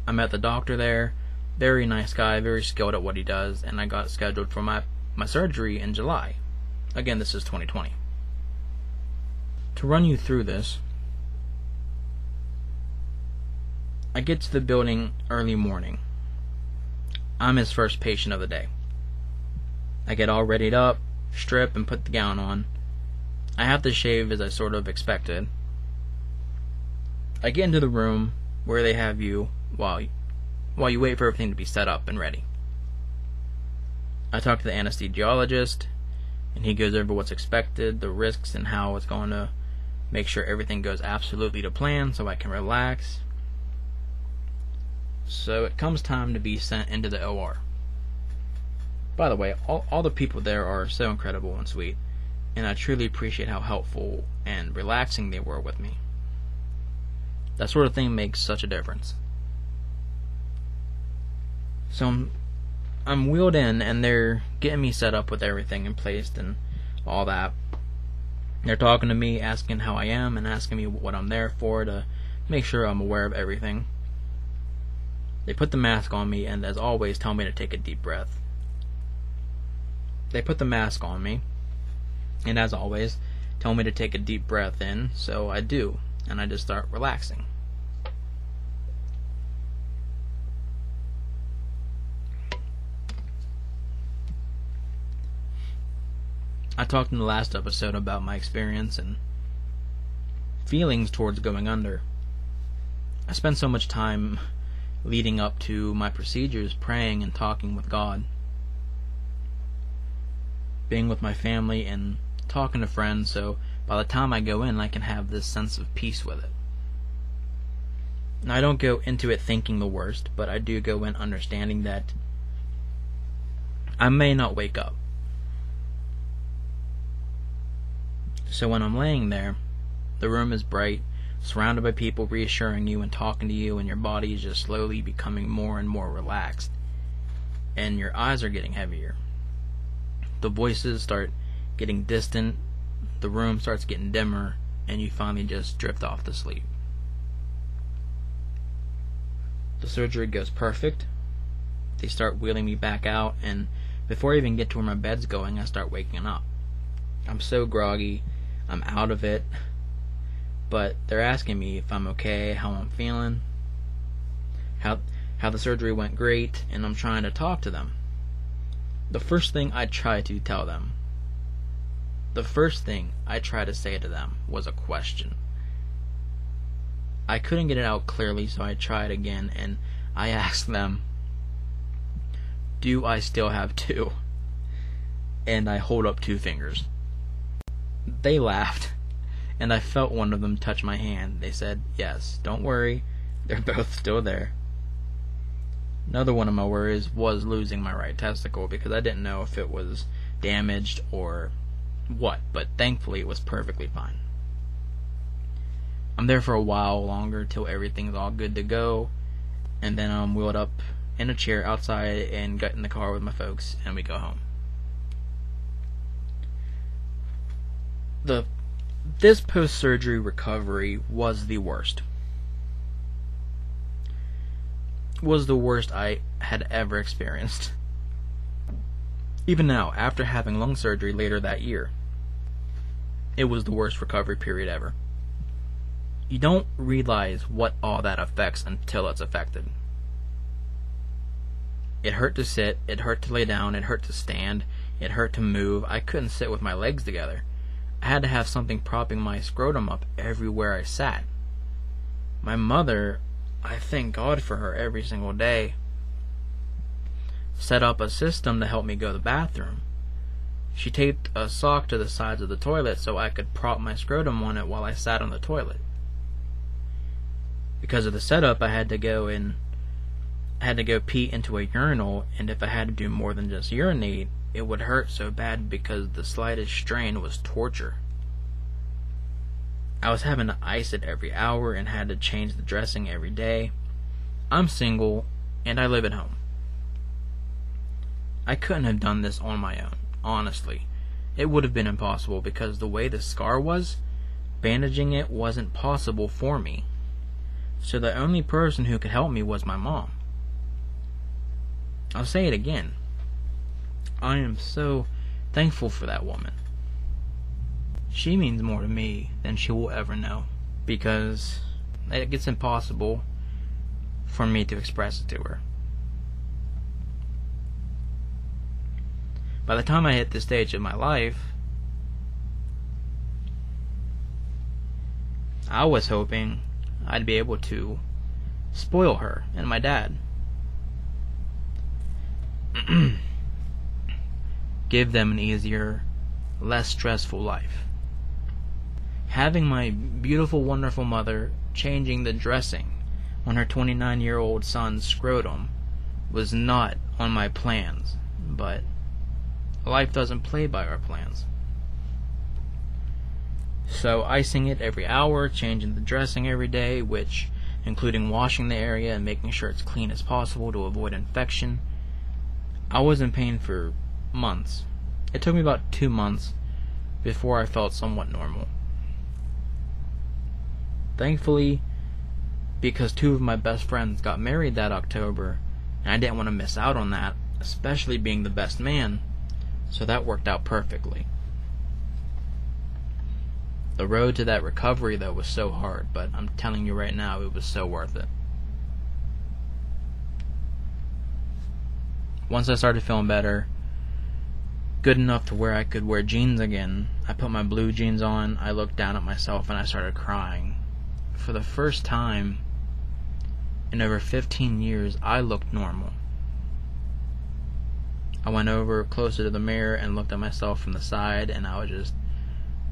I met the doctor there, very nice guy, very skilled at what he does, and I got scheduled for my, my surgery in July. Again, this is 2020. To run you through this, I get to the building early morning. I'm his first patient of the day. I get all readied up, strip, and put the gown on. I have to shave as I sort of expected. I get into the room where they have you while you, while you wait for everything to be set up and ready. I talk to the anesthesiologist, and he goes over what's expected, the risks, and how it's going to make sure everything goes absolutely to plan so I can relax. So it comes time to be sent into the OR. By the way, all, all the people there are so incredible and sweet and I truly appreciate how helpful and relaxing they were with me. That sort of thing makes such a difference. So I'm, I'm wheeled in, and they're getting me set up with everything in place and all that. They're talking to me, asking how I am, and asking me what I'm there for to make sure I'm aware of everything. They put the mask on me and, as always, tell me to take a deep breath. They put the mask on me, and as always, tell me to take a deep breath in, so I do, and I just start relaxing. I talked in the last episode about my experience and feelings towards going under. I spent so much time leading up to my procedures praying and talking with God, being with my family and talking to friends, so by the time I go in, I can have this sense of peace with it. Now, I don't go into it thinking the worst, but I do go in understanding that I may not wake up. So when I'm laying there, the room is bright, surrounded by people reassuring you and talking to you, and your body is just slowly becoming more and more relaxed. And your eyes are getting heavier. The voices start getting distant, the room starts getting dimmer, and you finally just drift off to sleep. The surgery goes perfect. They start wheeling me back out, and before I even get to where my bed's going, I start waking up. I'm so groggy I'm out of it. But they're asking me if I'm okay, how I'm feeling, how how the surgery went great, and I'm trying to talk to them. The first thing I try to tell them, the first thing I tried to say to them was a question. I couldn't get it out clearly, so I tried again, and I asked them, Do I still have two? And I hold up two fingers. They laughed, and I felt one of them touch my hand. They said, Yes, don't worry, they're both still there. Another one of my worries was losing my right testicle because I didn't know if it was damaged or what, but thankfully it was perfectly fine. I'm there for a while longer till everything's all good to go, and then I'm wheeled up in a chair outside and get in the car with my folks, and we go home. the this post surgery recovery was the worst. Was the worst I had ever experienced. Even now, after having lung surgery later that year, it was the worst recovery period ever. You don't realize what all that affects until it's affected. It hurt to sit, it hurt to lay down, it hurt to stand, it hurt to move. I couldn't sit with my legs together. I had to have something propping my scrotum up everywhere I sat. My mother, I thank God for her every single day, set up a system to help me go to the bathroom. She taped a sock to the sides of the toilet so I could prop my scrotum on it while I sat on the toilet. Because of the setup, I had to go in I had to go pee into a urinal, and if I had to do more than just urinate, it would hurt so bad because the slightest strain was torture. I was having to ice it every hour and had to change the dressing every day. I'm single and I live at home. I couldn't have done this on my own, honestly. It would have been impossible because the way the scar was, bandaging it wasn't possible for me. So the only person who could help me was my mom. I'll say it again. I am so thankful for that woman. She means more to me than she will ever know because it gets impossible for me to express it to her. By the time I hit this stage of my life, I was hoping I'd be able to spoil her and my dad. give them an easier, less stressful life. Having my beautiful, wonderful mother changing the dressing on her 29 year old son's scrotum was not on my plans, but life doesn't play by our plans. So, icing it every hour, changing the dressing every day, which including washing the area and making sure it's clean as possible to avoid infection. I was in pain for months. It took me about two months before I felt somewhat normal. Thankfully, because two of my best friends got married that October, and I didn't want to miss out on that, especially being the best man, so that worked out perfectly. The road to that recovery, though, was so hard, but I'm telling you right now, it was so worth it. Once I started feeling better, good enough to where I could wear jeans again, I put my blue jeans on, I looked down at myself, and I started crying. For the first time in over 15 years, I looked normal. I went over closer to the mirror and looked at myself from the side, and I was just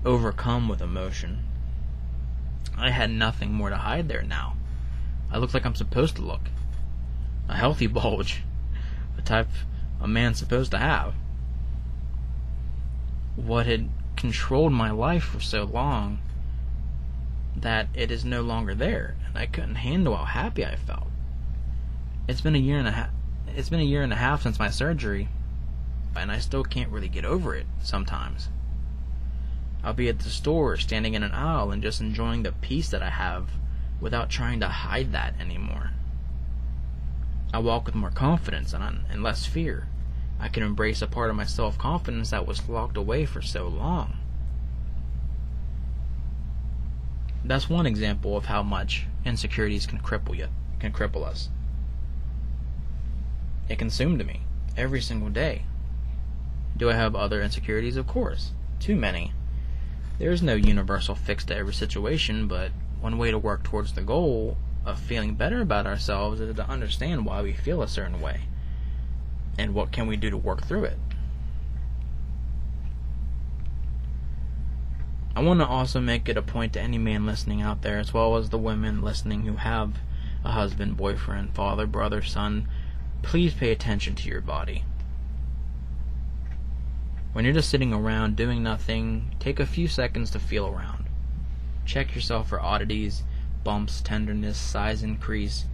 overcome with emotion. I had nothing more to hide there now. I looked like I'm supposed to look. A healthy bulge. The type a man's supposed to have. What had controlled my life for so long that it is no longer there, and I couldn't handle how happy I felt. It's been a year and a half. It's been a year and a half since my surgery, and I still can't really get over it sometimes. I'll be at the store, standing in an aisle, and just enjoying the peace that I have without trying to hide that anymore. I walk with more confidence and, and less fear. I can embrace a part of my self confidence that was locked away for so long. That's one example of how much insecurities can cripple you, can cripple us. It consumed me every single day. Do I have other insecurities? Of course. Too many. There is no universal fix to every situation, but one way to work towards the goal of feeling better about ourselves is to understand why we feel a certain way and what can we do to work through it. I want to also make it a point to any man listening out there, as well as the women listening who have a husband, boyfriend, father, brother, son, please pay attention to your body. When you're just sitting around doing nothing, take a few seconds to feel around. Check yourself for oddities, bumps, tenderness, size increase.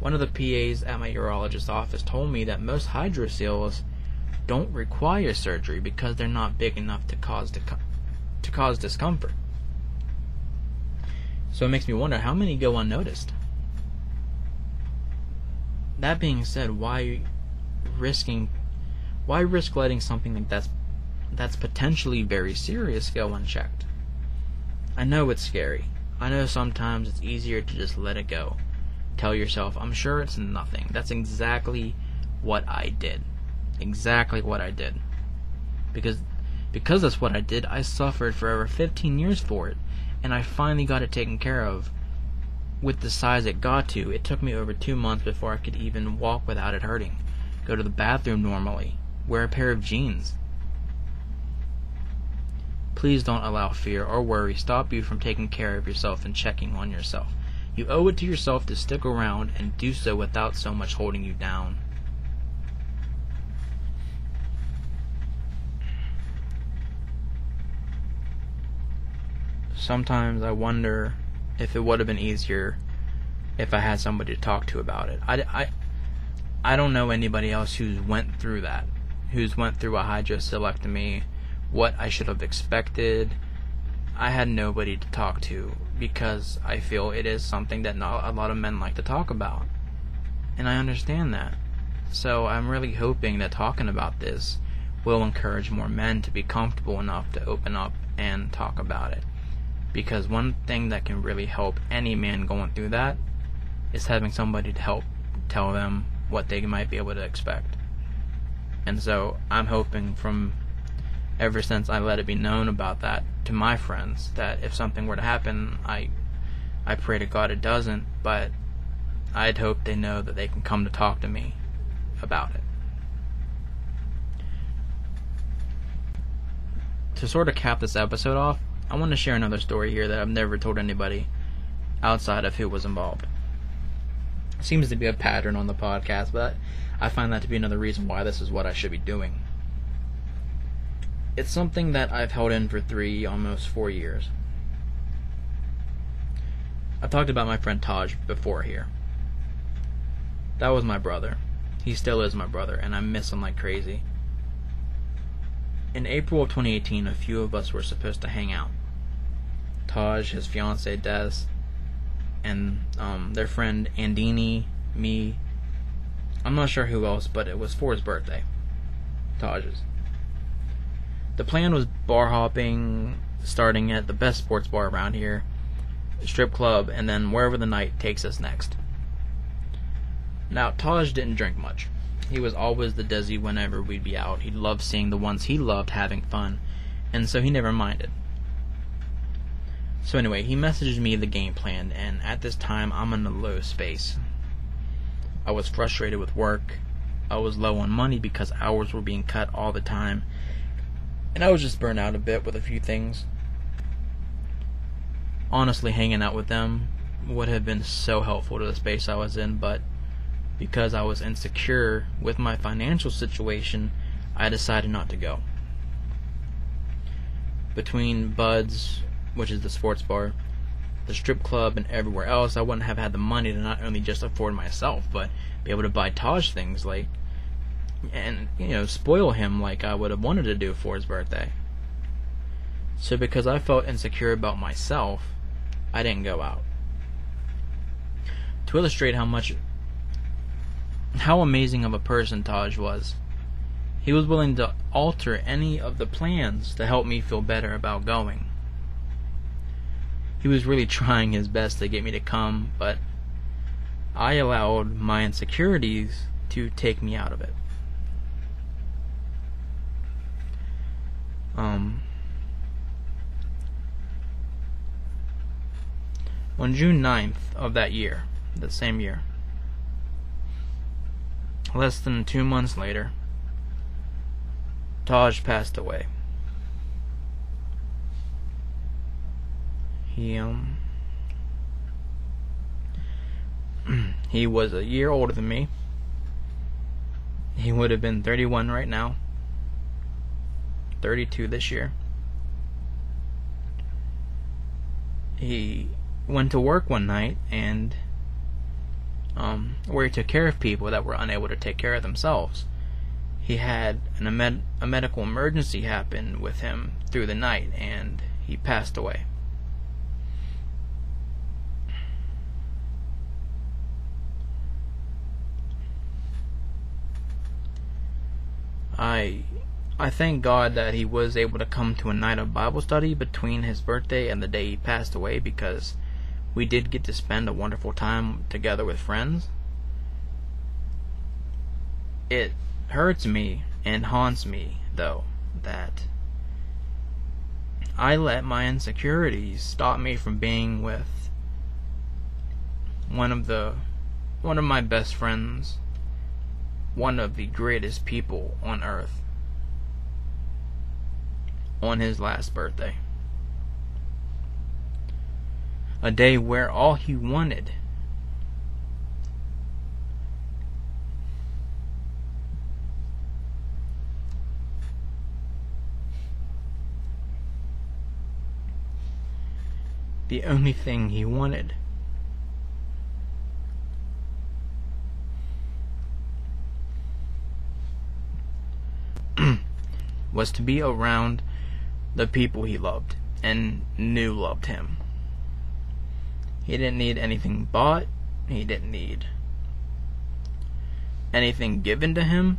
One of the PAs at my urologist's office told me that most hydroceles don't require surgery because they're not big enough to cause to cause discomfort. So it makes me wonder how many go unnoticed. That being said, why risking why risk letting something like that's that's potentially very serious go unchecked. I know it's scary. I know sometimes it's easier to just let it go. Tell yourself, I'm sure it's nothing. That's exactly what I did. Exactly what I did. Because because that's what I did, I suffered for over 15 years for it, and I finally got it taken care of. With the size it got to, it took me over two months before I could even walk without it hurting, go to the bathroom normally, wear a pair of jeans, Please don't allow fear or worry stop you from taking care of yourself and checking on yourself. You owe it to yourself to stick around and do so without so much holding you down. Sometimes I wonder if it would have been easier if I had somebody to talk to about it. I, I, I don't know anybody else who's went through that, who's went through a hydrocelectomy what I should have expected. I had nobody to talk to because I feel it is something that not a lot of men like to talk about. And I understand that. So I'm really hoping that talking about this will encourage more men to be comfortable enough to open up and talk about it. Because one thing that can really help any man going through that is having somebody to help tell them what they might be able to expect. And so I'm hoping from ever since I let it be known about that to my friends that if something were to happen, I I pray to God it doesn't, but I'd hope they know that they can come to talk to me about it. To sort of cap this episode off, I want to share another story here that I've never told anybody outside of who was involved. Seems to be a pattern on the podcast, but I find that to be another reason why this is what I should be doing it's something that I've held in for three, almost four years. I've talked about my friend Taj before here. That was my brother. He still is my brother, and I miss him like crazy. In April of 2018, a few of us were supposed to hang out. Taj, his fiancee Des, and um, their friend Andini, me. I'm not sure who else, but it was for his birthday. Taj's. The plan was bar hopping, starting at the best sports bar around here, strip club, and then wherever the night takes us next. Now, Taj didn't drink much. He was always the Desi whenever we'd be out. He loved seeing the ones he loved having fun, and so he never minded. So anyway, he messaged me the game plan, and at this time, I'm in a low space. I was frustrated with work. I was low on money because hours were being cut all the time, and I was just burnt out a bit with a few things. Honestly, hanging out with them would have been so helpful to the space I was in, but because I was insecure with my financial situation, I decided not to go. Between Buds, which is the sports bar, the strip club, and everywhere else, I wouldn't have had the money to not only just afford myself, but be able to buy Taj things like, and, you know, spoil him like I would have wanted to do for his birthday. So because I felt insecure about myself, I didn't go out. To illustrate how much how amazing of a person Taj was. He was willing to alter any of the plans to help me feel better about going. He was really trying his best to get me to come, but I allowed my insecurities to take me out of it. Um, on June 9th of that year, the same year, Less than two months later, Taj passed away. He um he was a year older than me. He would have been 31 right now. 32 this year. He went to work one night and um, where he took care of people that were unable to take care of themselves. He had an, med- a medical emergency happen with him through the night, and he passed away. I I thank God that he was able to come to a night of Bible study between his birthday and the day he passed away because we did get to spend a wonderful time together with friends. It hurts me and haunts me, though, that I let my insecurities stop me from being with one of the one of my best friends, one of the greatest people on earth on his last birthday. A day where all he wanted the only thing he wanted was to be around the people he loved and knew loved him. He didn't need anything bought. He didn't need anything given to him.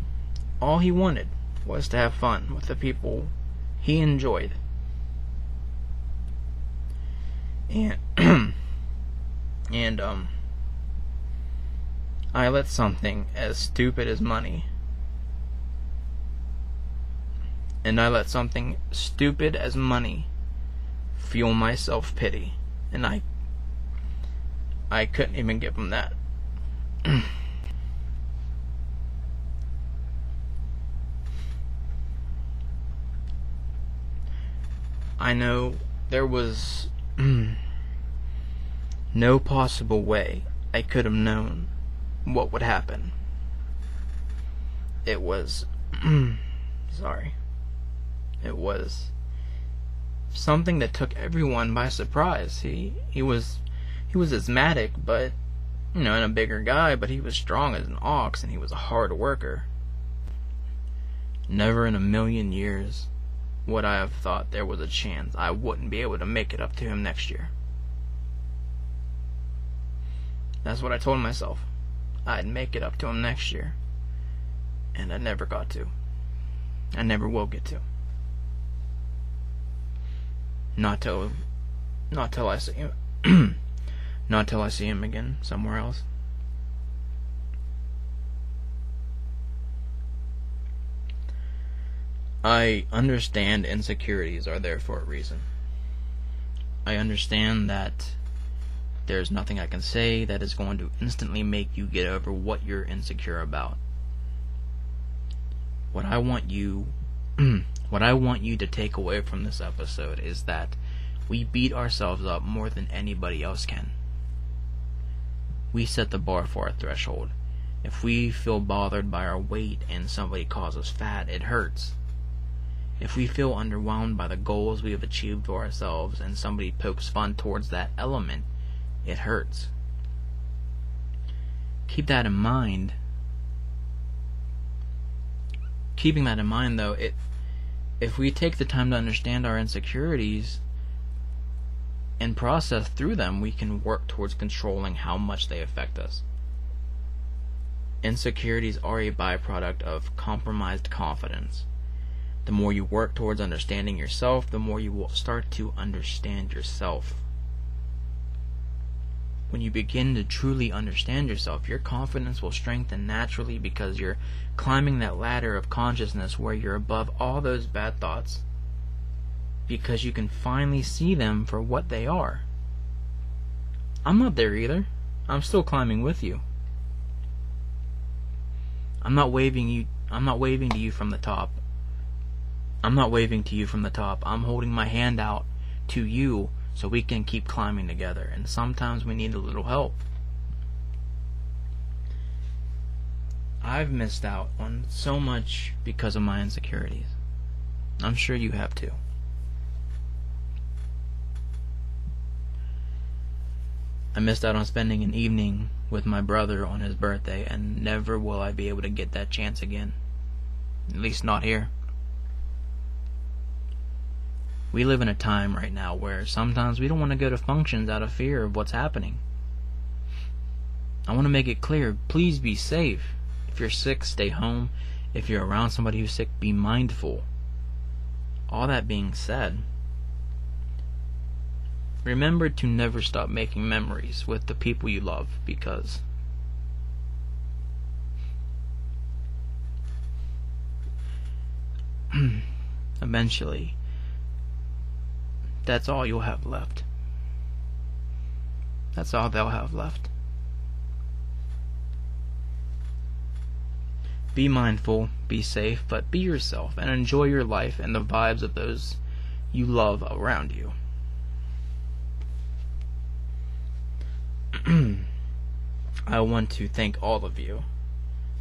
All he wanted was to have fun with the people he enjoyed. And and um I let something as stupid as money and I let something stupid as money fuel my self pity and I I couldn't even give him that. I know there was no possible way I could have known what would happen. It was sorry. It was something that took everyone by surprise. He he was he was asthmatic, but you know, and a bigger guy, but he was strong as an ox and he was a hard worker. Never in a million years would I have thought there was a chance I wouldn't be able to make it up to him next year. That's what I told myself. I'd make it up to him next year. And I never got to. I never will get to. Not till not till I see him not till I see him again somewhere else. I understand insecurities are there for a reason. I understand that there's nothing I can say that is going to instantly make you get over what you're insecure about. What I want you what I want you to take away from this episode is that we beat ourselves up more than anybody else can. We set the bar for our threshold. If we feel bothered by our weight and somebody calls us fat, it hurts. If we feel underwhelmed by the goals we have achieved for ourselves and somebody pokes fun towards that element, it hurts. Keep that in mind. Keeping that in mind though, it if we take the time to understand our insecurities and process through them, we can work towards controlling how much they affect us. Insecurities are a byproduct of compromised confidence. The more you work towards understanding yourself, the more you will start to understand yourself. When you begin to truly understand yourself, your confidence will strengthen naturally because you're climbing that ladder of consciousness where you're above all those bad thoughts. Because you can finally see them for what they are. I'm not there either. I'm still climbing with you. I'm not waving you I'm not waving to you from the top. I'm not waving to you from the top. I'm holding my hand out to you so we can keep climbing together. And sometimes we need a little help. I've missed out on so much because of my insecurities. I'm sure you have too. I missed out on spending an evening with my brother on his birthday, and never will I be able to get that chance again. At least not here. We live in a time right now where sometimes we don't want to go to functions out of fear of what's happening. I want to make it clear please be safe. If you're sick, stay home. If you're around somebody who's sick, be mindful. All that being said, remember to never stop making memories with the people you love because eventually that's all you'll have left. That's all they'll have left. Be mindful, be safe, but be yourself and enjoy your life and the vibes of those you love around you. I want to thank all of you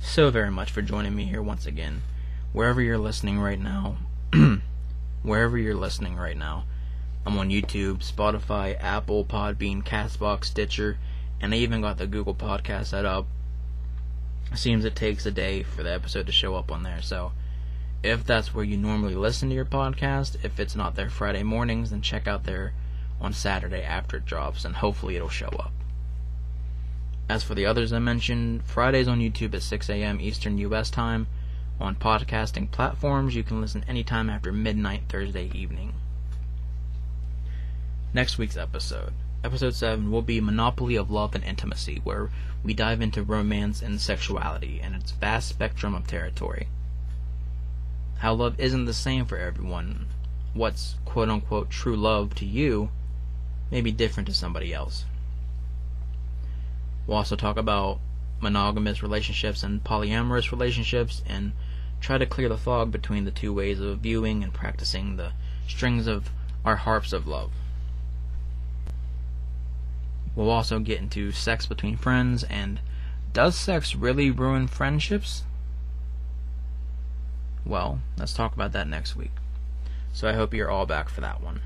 so very much for joining me here once again. Wherever you're listening right now, wherever you're listening right now, I'm on YouTube, Spotify, Apple, Podbean, Castbox, Stitcher, and I even got the Google Podcast set up. seems it takes a day for the episode to show up on there, so if that's where you normally listen to your podcast, if it's not there Friday mornings, then check out there on Saturday after it drops, and hopefully it'll show up. As for the others I mentioned, Fridays on YouTube at 6 a.m. Eastern U.S. time. On podcasting platforms, you can listen anytime after midnight Thursday evening. Next week's episode, episode 7, will be Monopoly of Love and Intimacy, where we dive into romance and sexuality and its vast spectrum of territory. How love isn't the same for everyone. What's quote unquote true love to you may be different to somebody else. We'll also talk about monogamous relationships and polyamorous relationships and try to clear the fog between the two ways of viewing and practicing the strings of our harps of love. We'll also get into sex between friends and does sex really ruin friendships? Well, let's talk about that next week. So I hope you're all back for that one.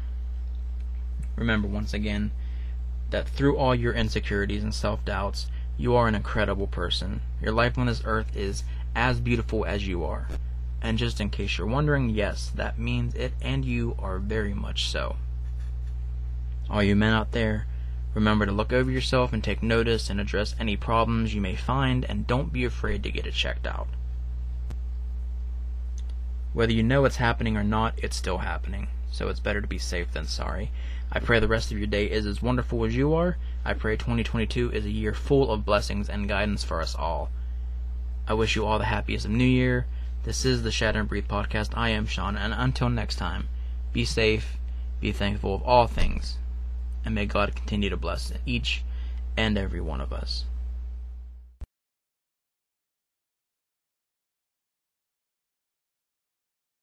Remember once again that through all your insecurities and self doubts, you are an incredible person. Your life on this earth is as beautiful as you are. And just in case you're wondering, yes, that means it and you are very much so. All you men out there, Remember to look over yourself and take notice and address any problems you may find, and don't be afraid to get it checked out. Whether you know it's happening or not, it's still happening, so it's better to be safe than sorry. I pray the rest of your day is as wonderful as you are. I pray 2022 is a year full of blessings and guidance for us all. I wish you all the happiest of New Year. This is the Shatter and Breathe podcast. I am Sean, and until next time, be safe, be thankful of all things, and may God continue to bless each and every one of us.